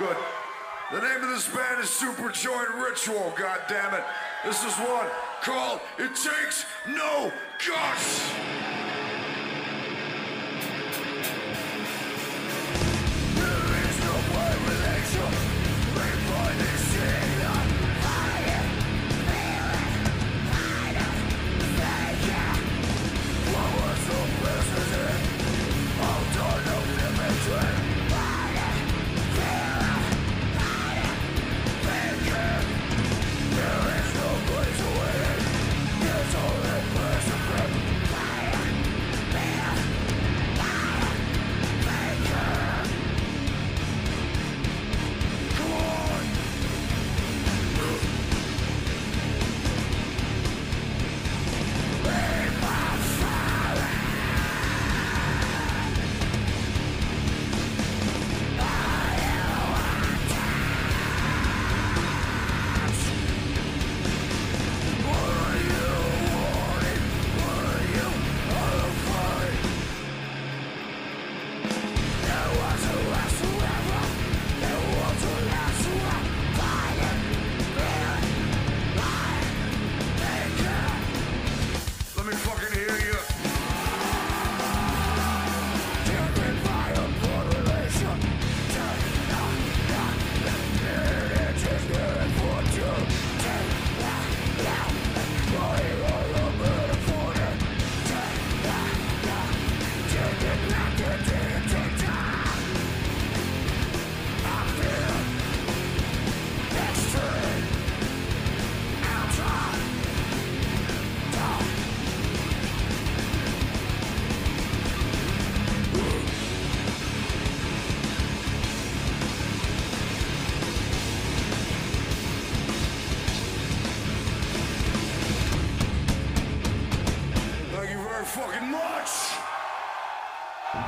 Good. The name of this band is Superjoint Ritual, God damn it! This is one called It Takes No Guts!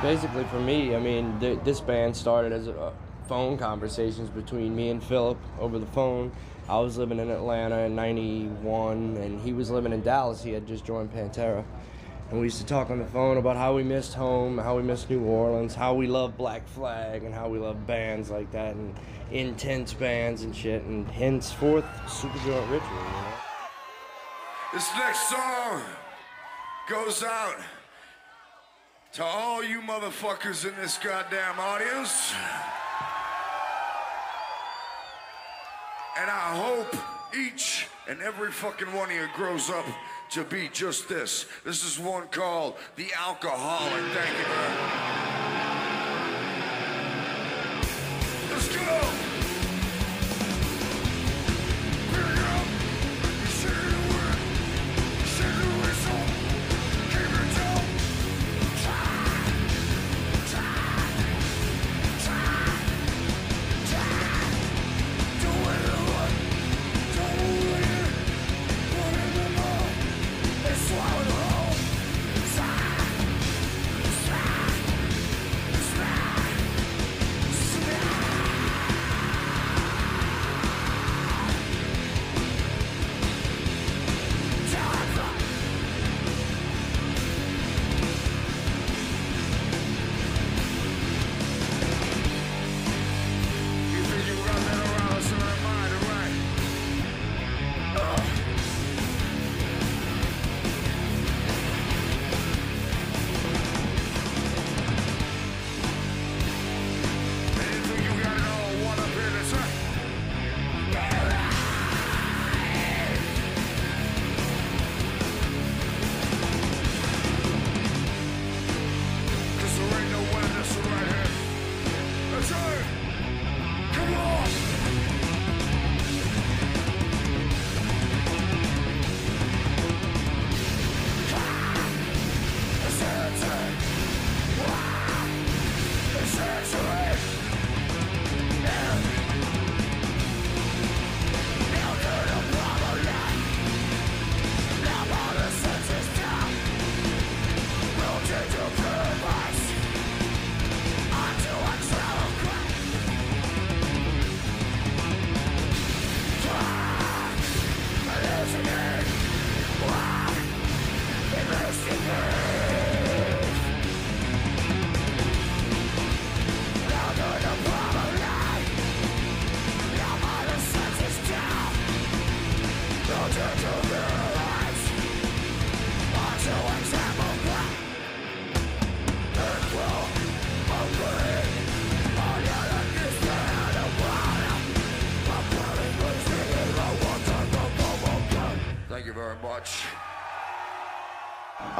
Basically, for me, I mean, th- this band started as uh, phone conversations between me and Philip over the phone. I was living in Atlanta in '91, and he was living in Dallas. He had just joined Pantera, and we used to talk on the phone about how we missed home, how we missed New Orleans, how we love Black Flag, and how we love bands like that, and intense bands and shit. And henceforth, Superjoint Ritual. You know? This next song goes out to all you motherfuckers in this goddamn audience. And I hope each and every fucking one of you grows up to be just this. This is one called The Alcoholic. Thank you.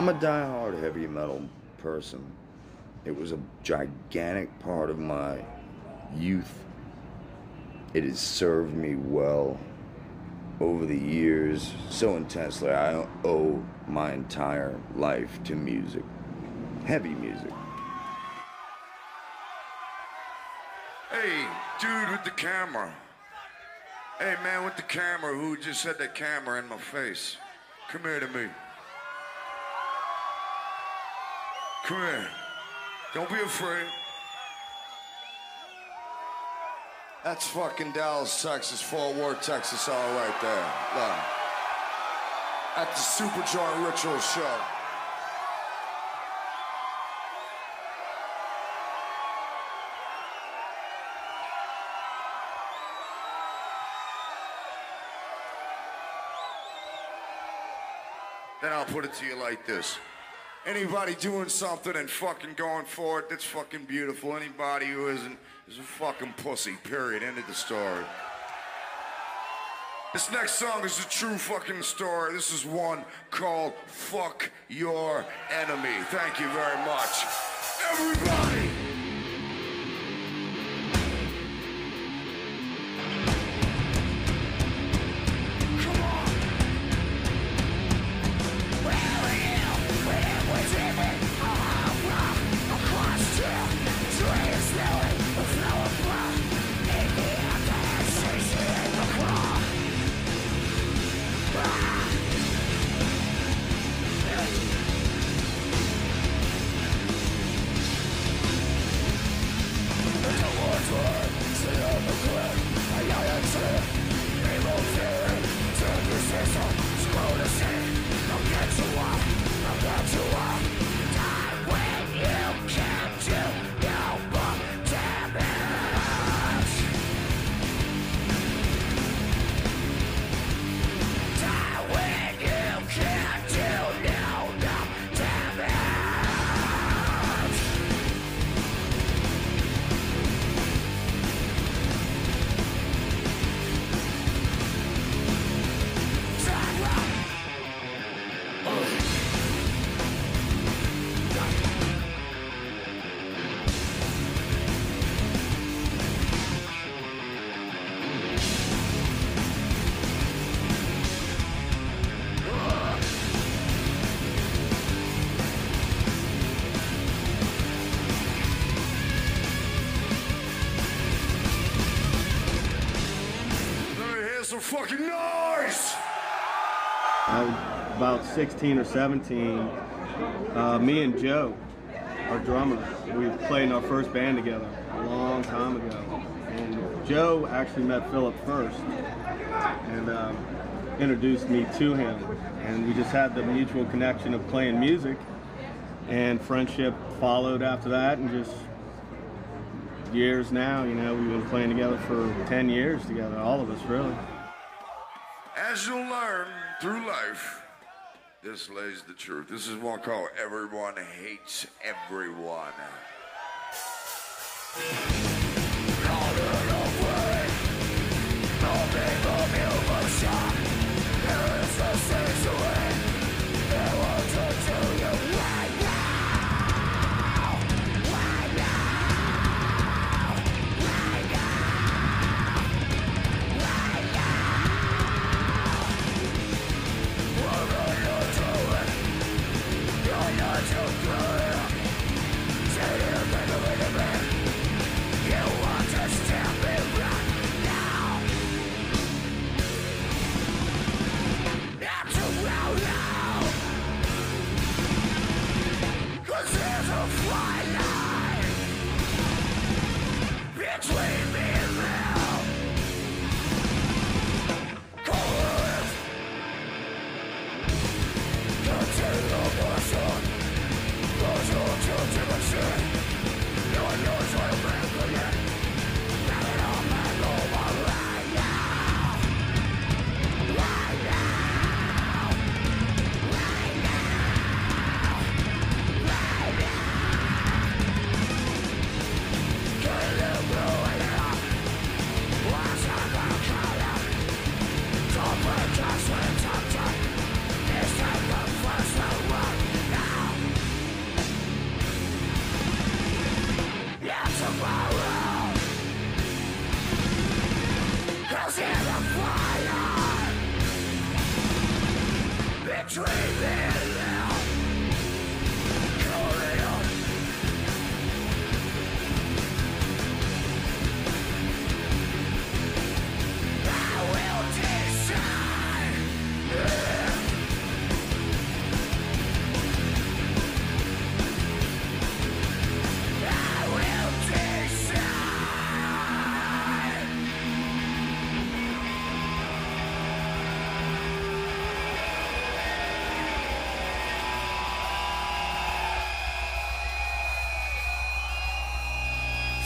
I'm a die-hard heavy metal person. It was a gigantic part of my youth. It has served me well over the years so intensely. I owe my entire life to music, heavy music. Hey, dude with the camera. Hey, man with the camera who just had that camera in my face. Come here to me. Come here. Don't be afraid. That's fucking Dallas, Texas, Fort Worth, Texas, all right there. Look. At the Superjoint Ritual Show. Then I'll put it to you like this. Anybody doing something and fucking going for it, that's fucking beautiful. Anybody who isn't is a fucking pussy, period. End of the story. This next song is a true fucking story. This is one called Fuck Your Enemy. Thank you very much. Everybody! Fucking noise! I was about 16 or 17. Uh, me and Joe, our drummer, we played in our first band together a long time ago. And Joe actually met Philip first and um, introduced me to him. And we just had the mutual connection of playing music. And friendship followed after that, and just years now, you know, we've been playing together for 10 years together, all of us, really. As you'll learn through life, this lays the truth. This is one called Everyone Hates Everyone.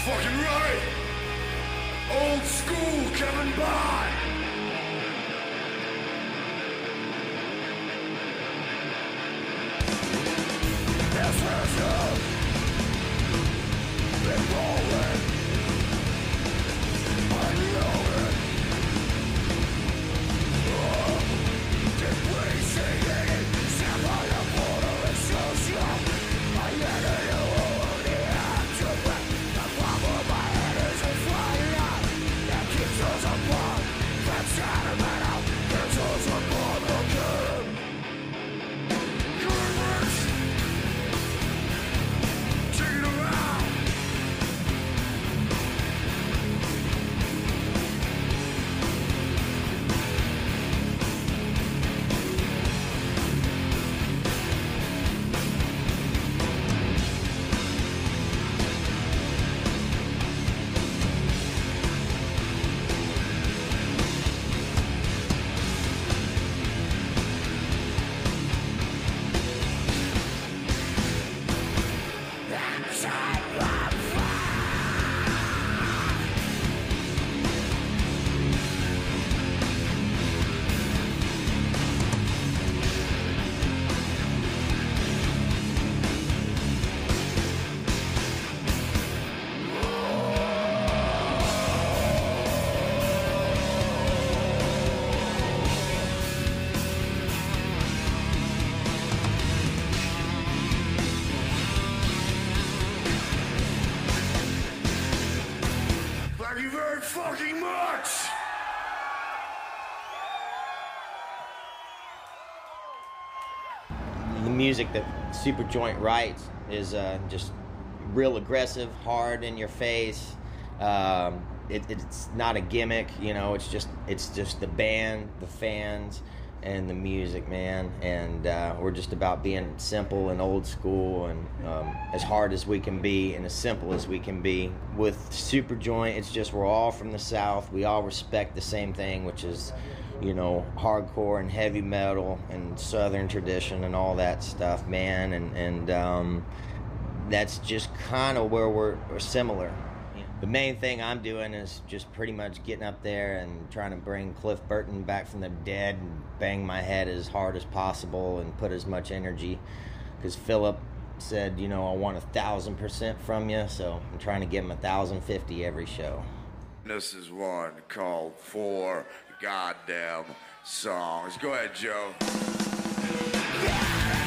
Fucking right. Old school Kevin Bond. Fucking much. the music that Superjoint writes is uh, just real aggressive, hard in your face. Um, it, it's not a gimmick, you know. It's just it's just the band, the fans, and the music, man. And uh, we're just about being simple and old school and um, as hard as we can be and as simple as we can be. With Superjoint, it's just we're all from the South. We all respect the same thing, which is you know, hardcore and heavy metal and southern tradition and all that stuff, man. And and um, that's just kind of where we're, we're similar. The main thing I'm doing is just pretty much getting up there and trying to bring Cliff Burton back from the dead and bang my head as hard as possible and put as much energy. Because Philip said, you know, I want a thousand percent from you, so I'm trying to give him a thousand fifty every show. This is one called Four Goddamn Songs. Go ahead, Joe. Let's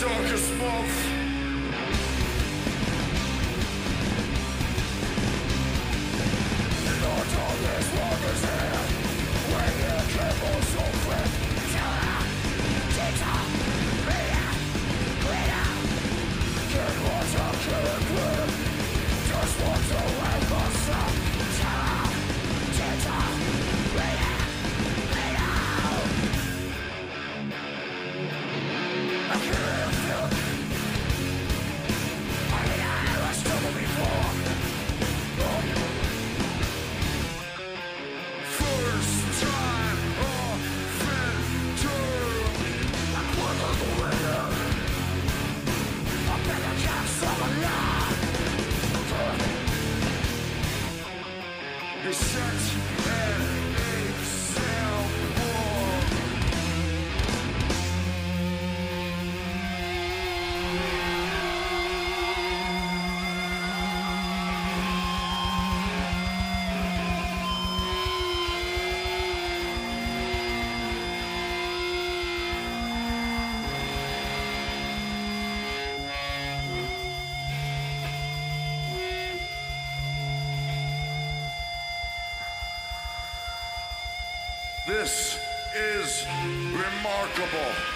darkest month remarkable.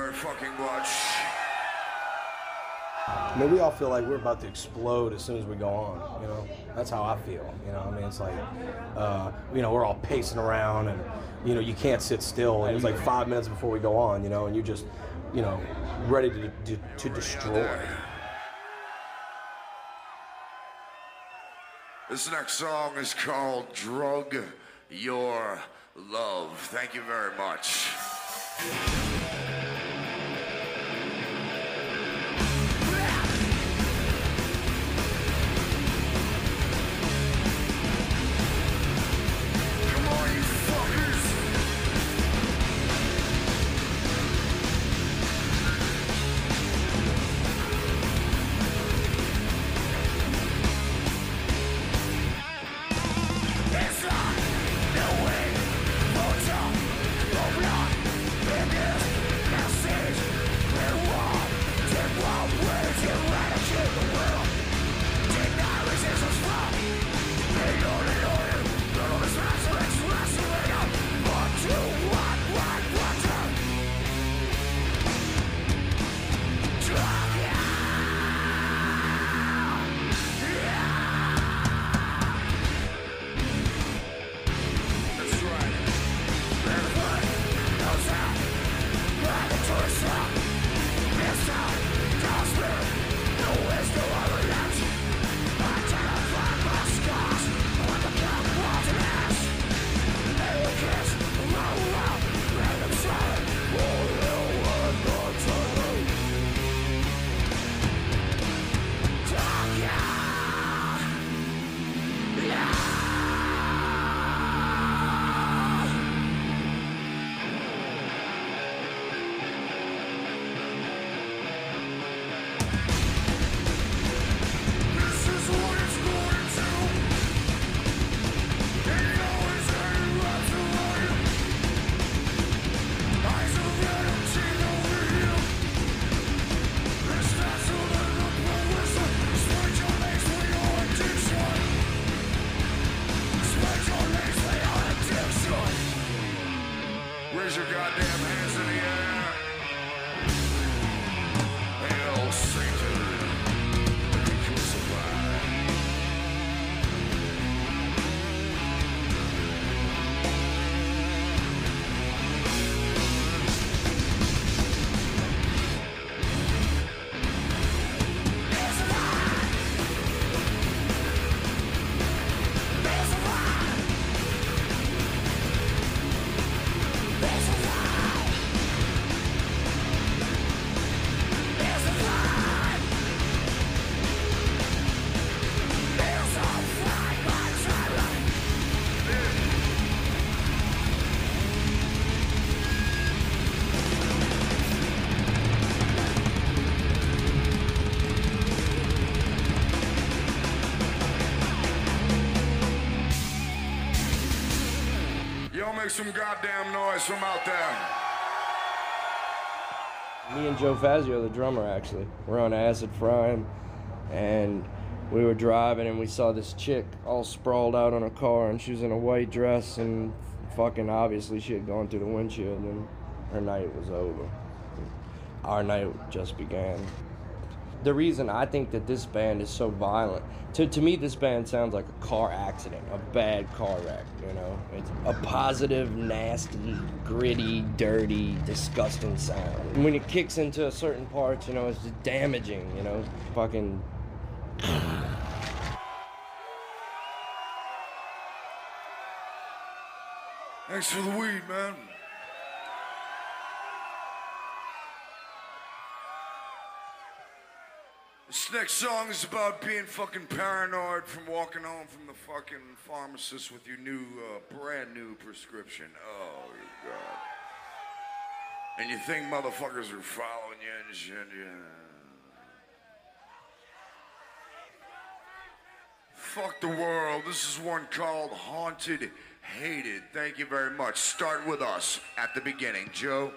Thank fucking much. I mean, we all feel like we're about to explode as soon as we go on. You know, that's how I feel. You know, I mean, it's like, uh, you know, we're all pacing around, and you know, you can't sit still. And it was like five minutes before we go on. You know, and you're just, you know, ready to to, to destroy. This next song is called Drug Your Love. Thank you very much. Make some goddamn noise from out there. Me and Joe Fazio, the drummer, actually, we're on acid frying, and we were driving and we saw this chick all sprawled out on a car, and she was in a white dress, and fucking obviously she had gone through the windshield, and her night was over. Our night just began. The reason I think that this band is so violent, to, to me, this band sounds like a car accident, a bad car wreck, you know? It's a positive, nasty, gritty, dirty, disgusting sound. And when it kicks into a certain parts, you know, it's just damaging, you know? Fucking. Thanks for the weed, man. This next song is about being fucking paranoid from walking home from the fucking pharmacist with your new, uh, brand new prescription. Oh, your God. And you think motherfuckers are following you and shit, yeah. Fuck the world. This is one called Haunted Hated. Thank you very much. Start with us at the beginning, Joe.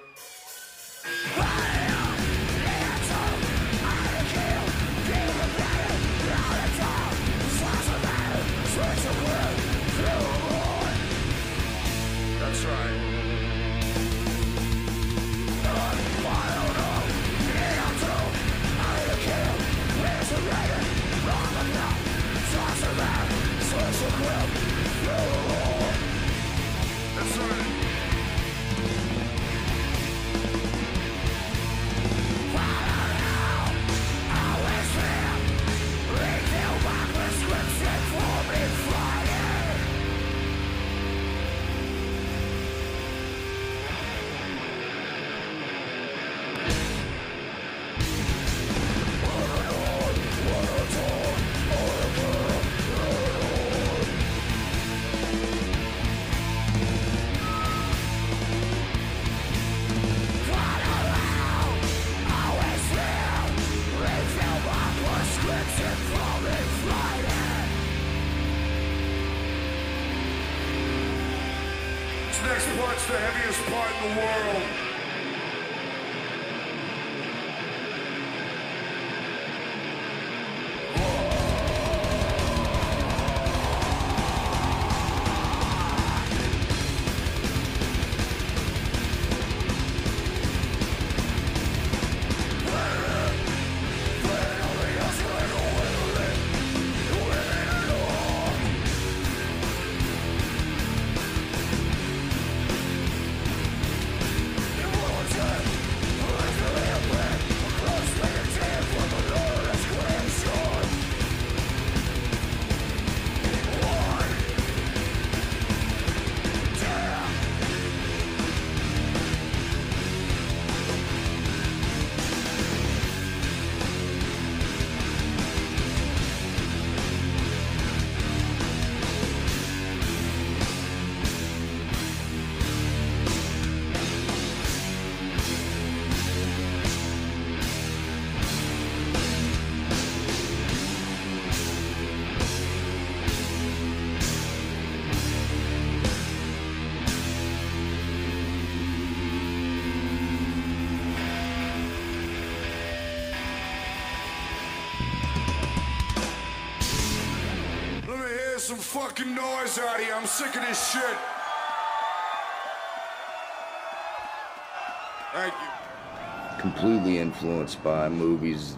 Some fucking noise out here. I'm sick of this shit. Thank you. completely influenced by movies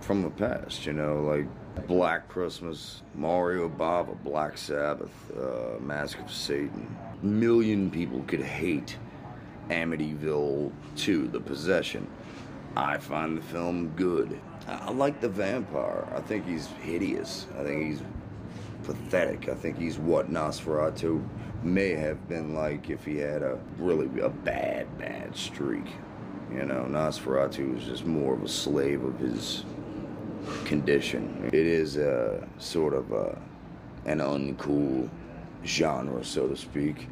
from the past, you know, like Black Christmas, Mario Bava, Black Sabbath, uh, Mask of Satan. Million people could hate Amityville 2, The Possession. I find the film good. I like the vampire. I think he's hideous. I think he's pathetic. I think he's what Nosferatu may have been like if he had a really a bad, bad streak. You know, Nosferatu was just more of a slave of his condition. It is a sort of a, an uncool genre, so to speak.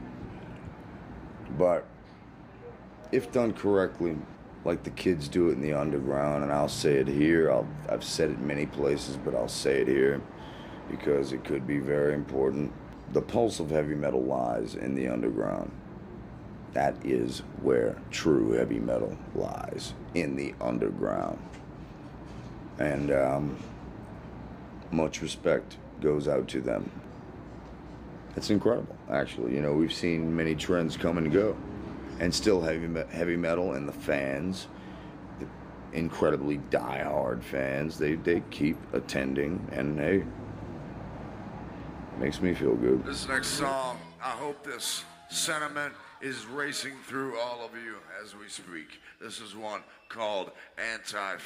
But if done correctly, like the kids do it in the underground, and I'll say it here. I'll, I've said it many places, but I'll say it here because it could be very important. the pulse of heavy metal lies in the underground. That is where true heavy metal lies in the underground. And um, much respect goes out to them. It's incredible, actually. You know, we've seen many trends come and go, and still heavy heavy metal and the fans, the incredibly diehard fans, they they keep attending, and hey, makes me feel good. This next song, I hope this sentiment is racing through all of you as we speak. This is one called Anti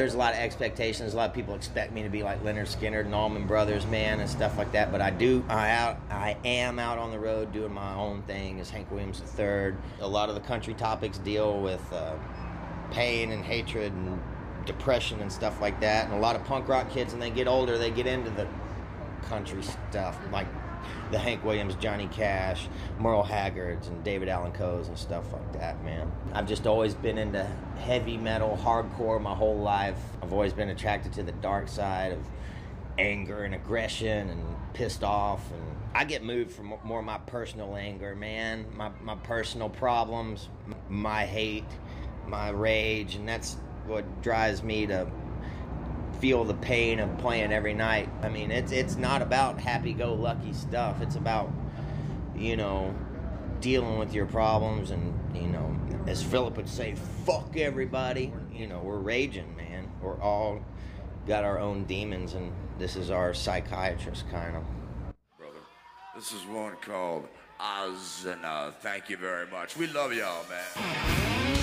There's a lot of expectations. A lot of people expect me to be like Lynyrd Skynyrd and Allman Brothers, man, and stuff like that. But I do, I out, I am out on the road doing my own thing as Hank Williams III. A lot of the country topics deal with uh, pain and hatred and depression and stuff like that. And a lot of punk rock kids, when they get older, they get into the country stuff like the Hank Williams, Johnny Cash, Merle Haggards, and David Allan Coes and stuff like that, man. I've just always been into heavy metal, hardcore my whole life. I've always been attracted to the dark side of anger and aggression and pissed off and I get moved from more my personal anger, man, my, my personal problems, my hate, my rage, and that's what drives me to feel the pain of playing every night. I mean, it's it's not about happy-go-lucky stuff. It's about you know dealing with your problems and you know, as Philip would say, "Fuck everybody." You know, we're raging, man. We're all got our own demons, and this is our psychiatrist kind of. brother. This is one called Ozena. Uh, thank you very much. We love y'all, man.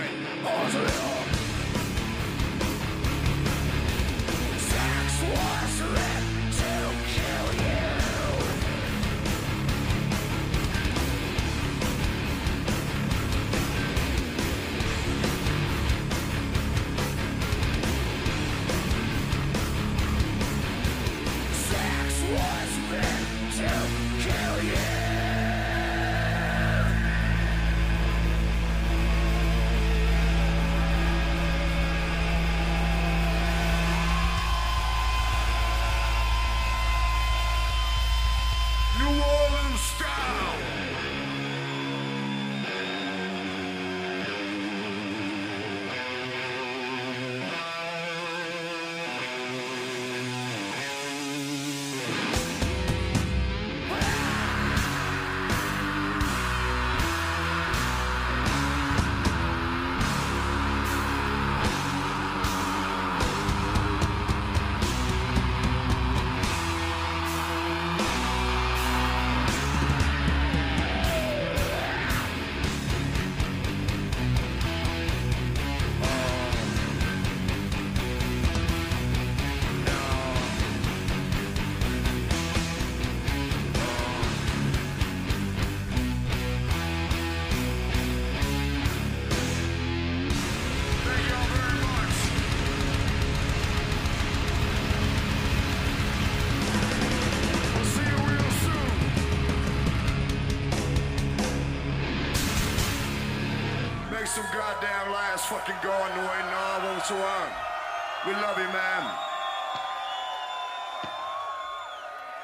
That's right. Some goddamn lives fucking going the way now. What's around? We love you, man.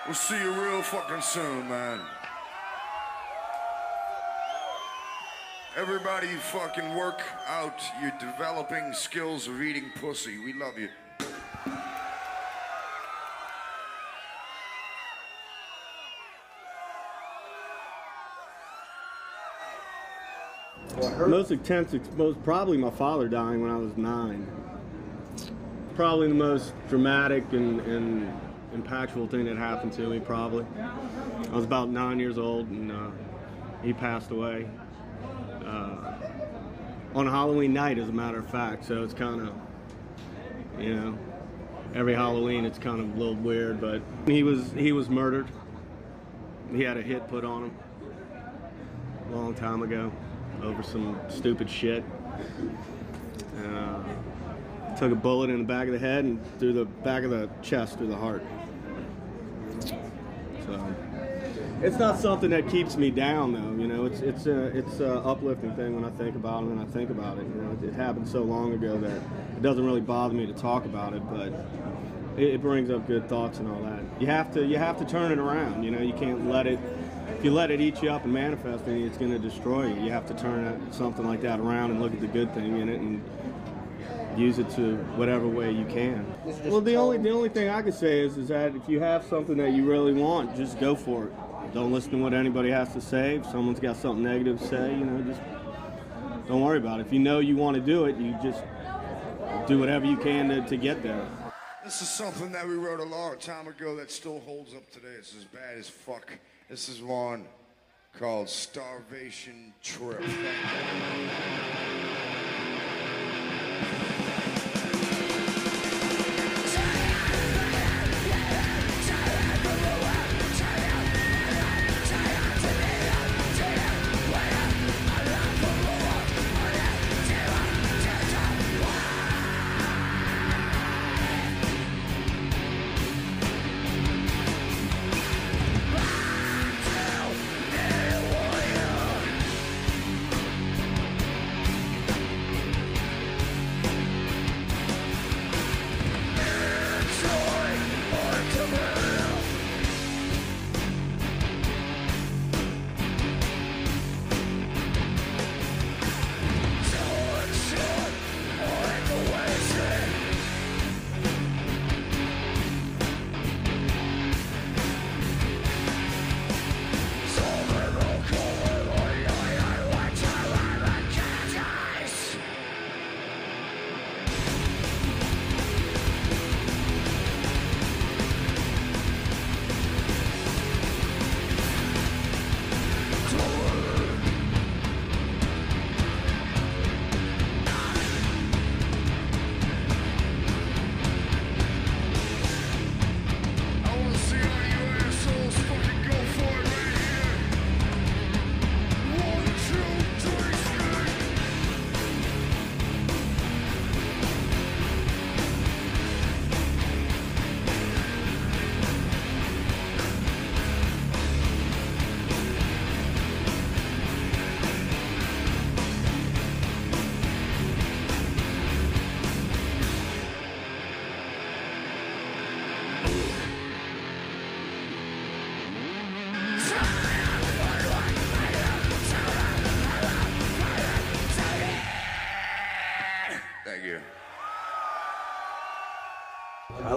We'll see you real fucking soon, man. Everybody fucking work out your developing skills of eating pussy. We love you. Most intense, ex- most probably my father dying when I was nine. Probably the most dramatic and, and impactful thing that happened to me. Probably, I was about nine years old and uh, he passed away uh, on Halloween night, as a matter of fact. So it's kind of, you know, every Halloween it's kind of a little weird, but he was he was murdered. He had a hit put on him a long time ago over some stupid shit. Uh, took a bullet in the back of the head and through the back of the chest through the heart. So it's not something that keeps me down though. You know, it's it's a it's a uplifting thing when I think about it When I think about it. You know, it, it happened so long ago that it doesn't really bother me to talk about it, but it, it brings up good thoughts and all that. You have to you have to turn it around. You know, you can't let it. If you let it eat you up and manifest in you, it's going to destroy you. You have to turn it, something like that around and look at the good thing in it and use it to whatever way you can. Well, the only the only thing I can say is is that if you have something that you really want, just go for it. Don't listen to what anybody has to say. If someone's got something negative to say, you know, just don't worry about it. If you know you want to do it, you just do whatever you can to, to get there. This is something that we wrote a long time ago that still holds up today. It's as bad as fuck. This is one called Starvation Trip.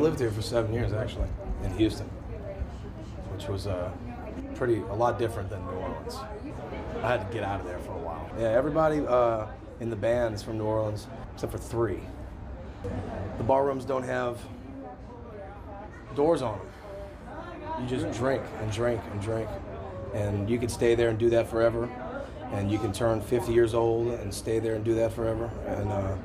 Lived here for seven years actually in Houston, which was uh, pretty a lot different than New Orleans. I had to get out of there for a while. Yeah, everybody uh, in the band is from New Orleans except for three. The bar rooms don't have doors on them. You just drink and drink and drink, and you could stay there and do that forever. And you can turn 50 years old and stay there and do that forever. And uh,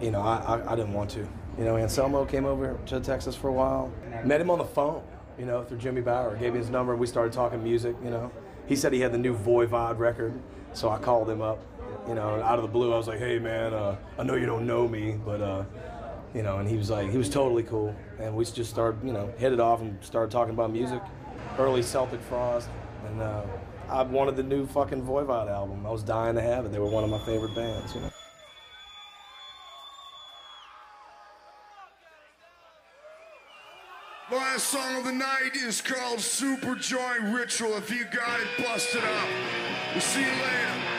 you know, I, I, I didn't want to. You know, Anselmo came over to Texas for a while. Met him on the phone, you know, through Jimmy Bower. Gave me his number. We started talking music, you know. He said he had the new Voivod record, so I called him up, you know, and out of the blue. I was like, hey, man, uh, I know you don't know me, but, uh, you know, and he was like, he was totally cool. And we just started, you know, hit it off and started talking about music. Early Celtic Frost. And uh, I wanted the new fucking Voivod album. I was dying to have it. They were one of my favorite bands, you know. Song of the night is called Superjoint Ritual. If you got it, bust it up. We'll see you later.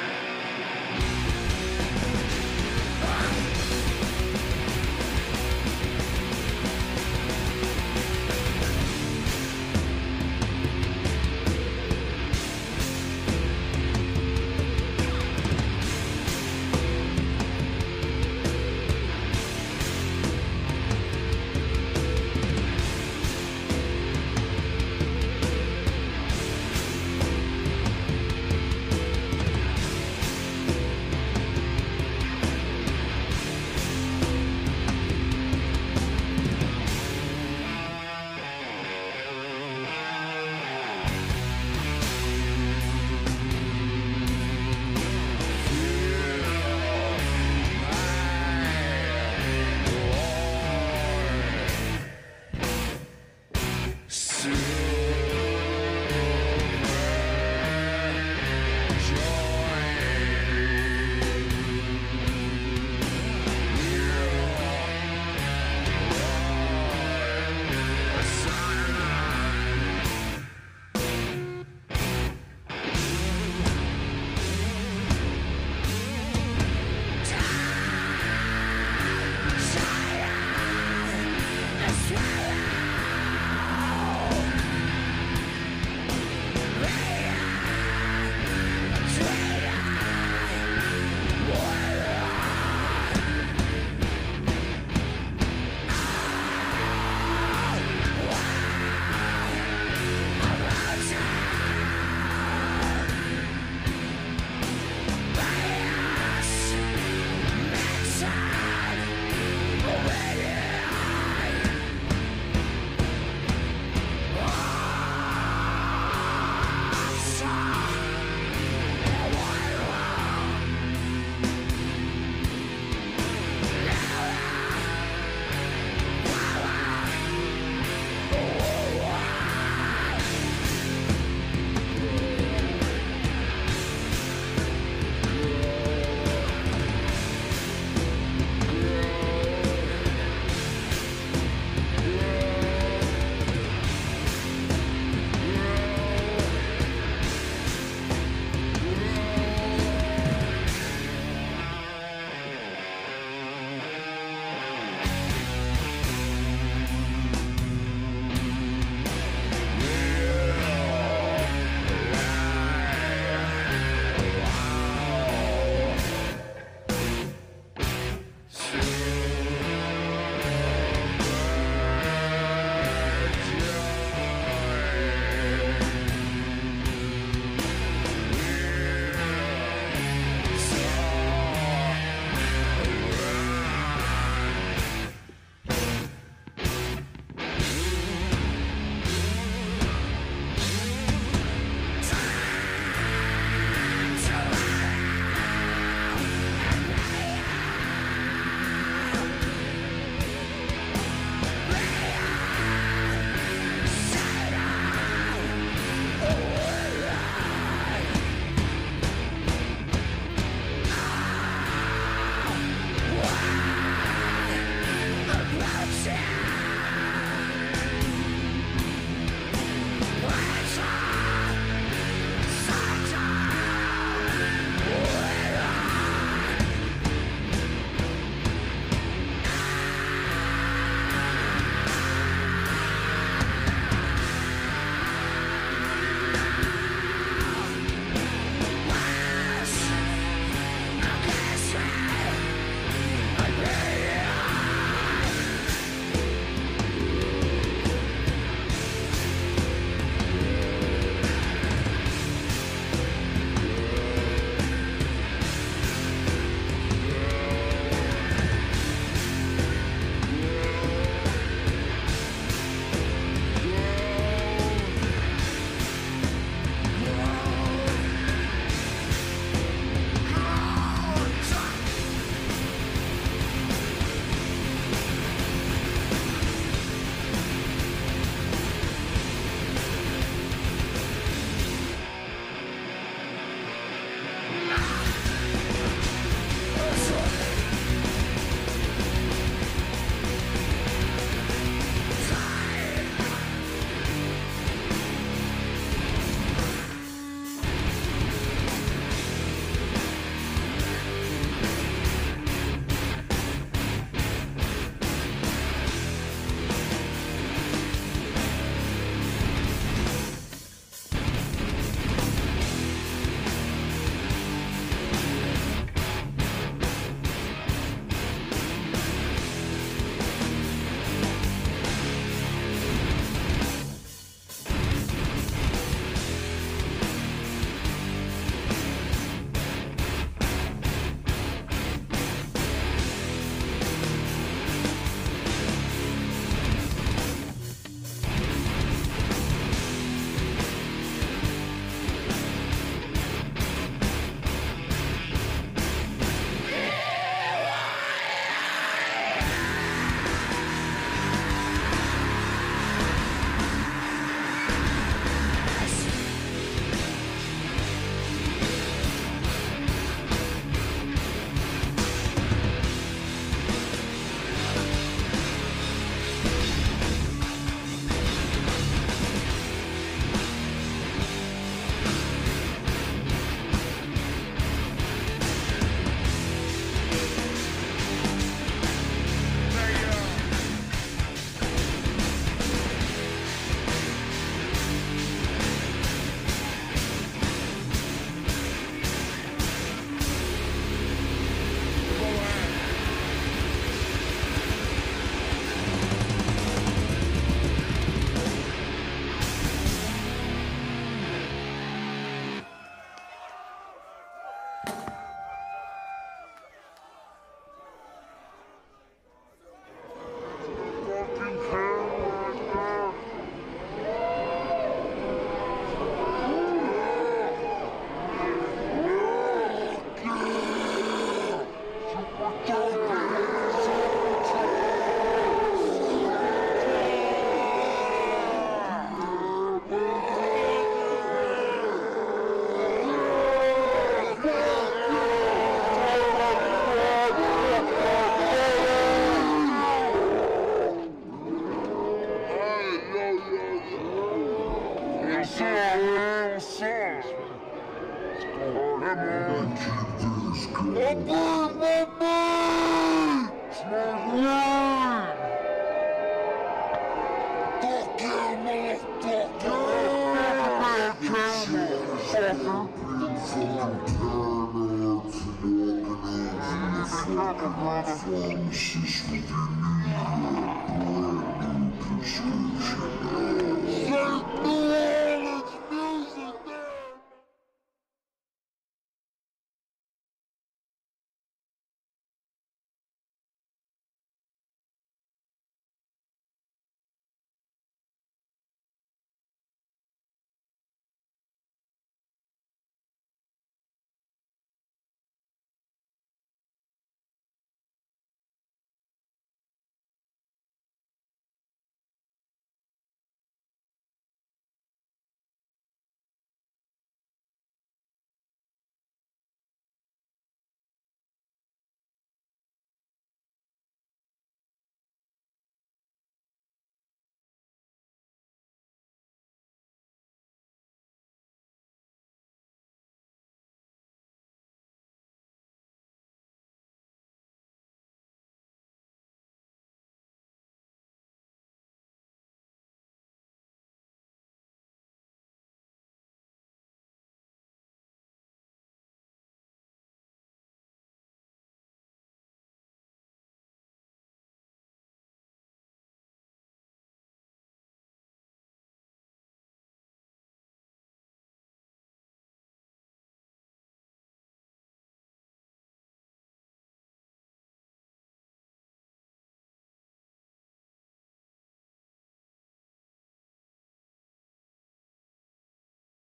Fucking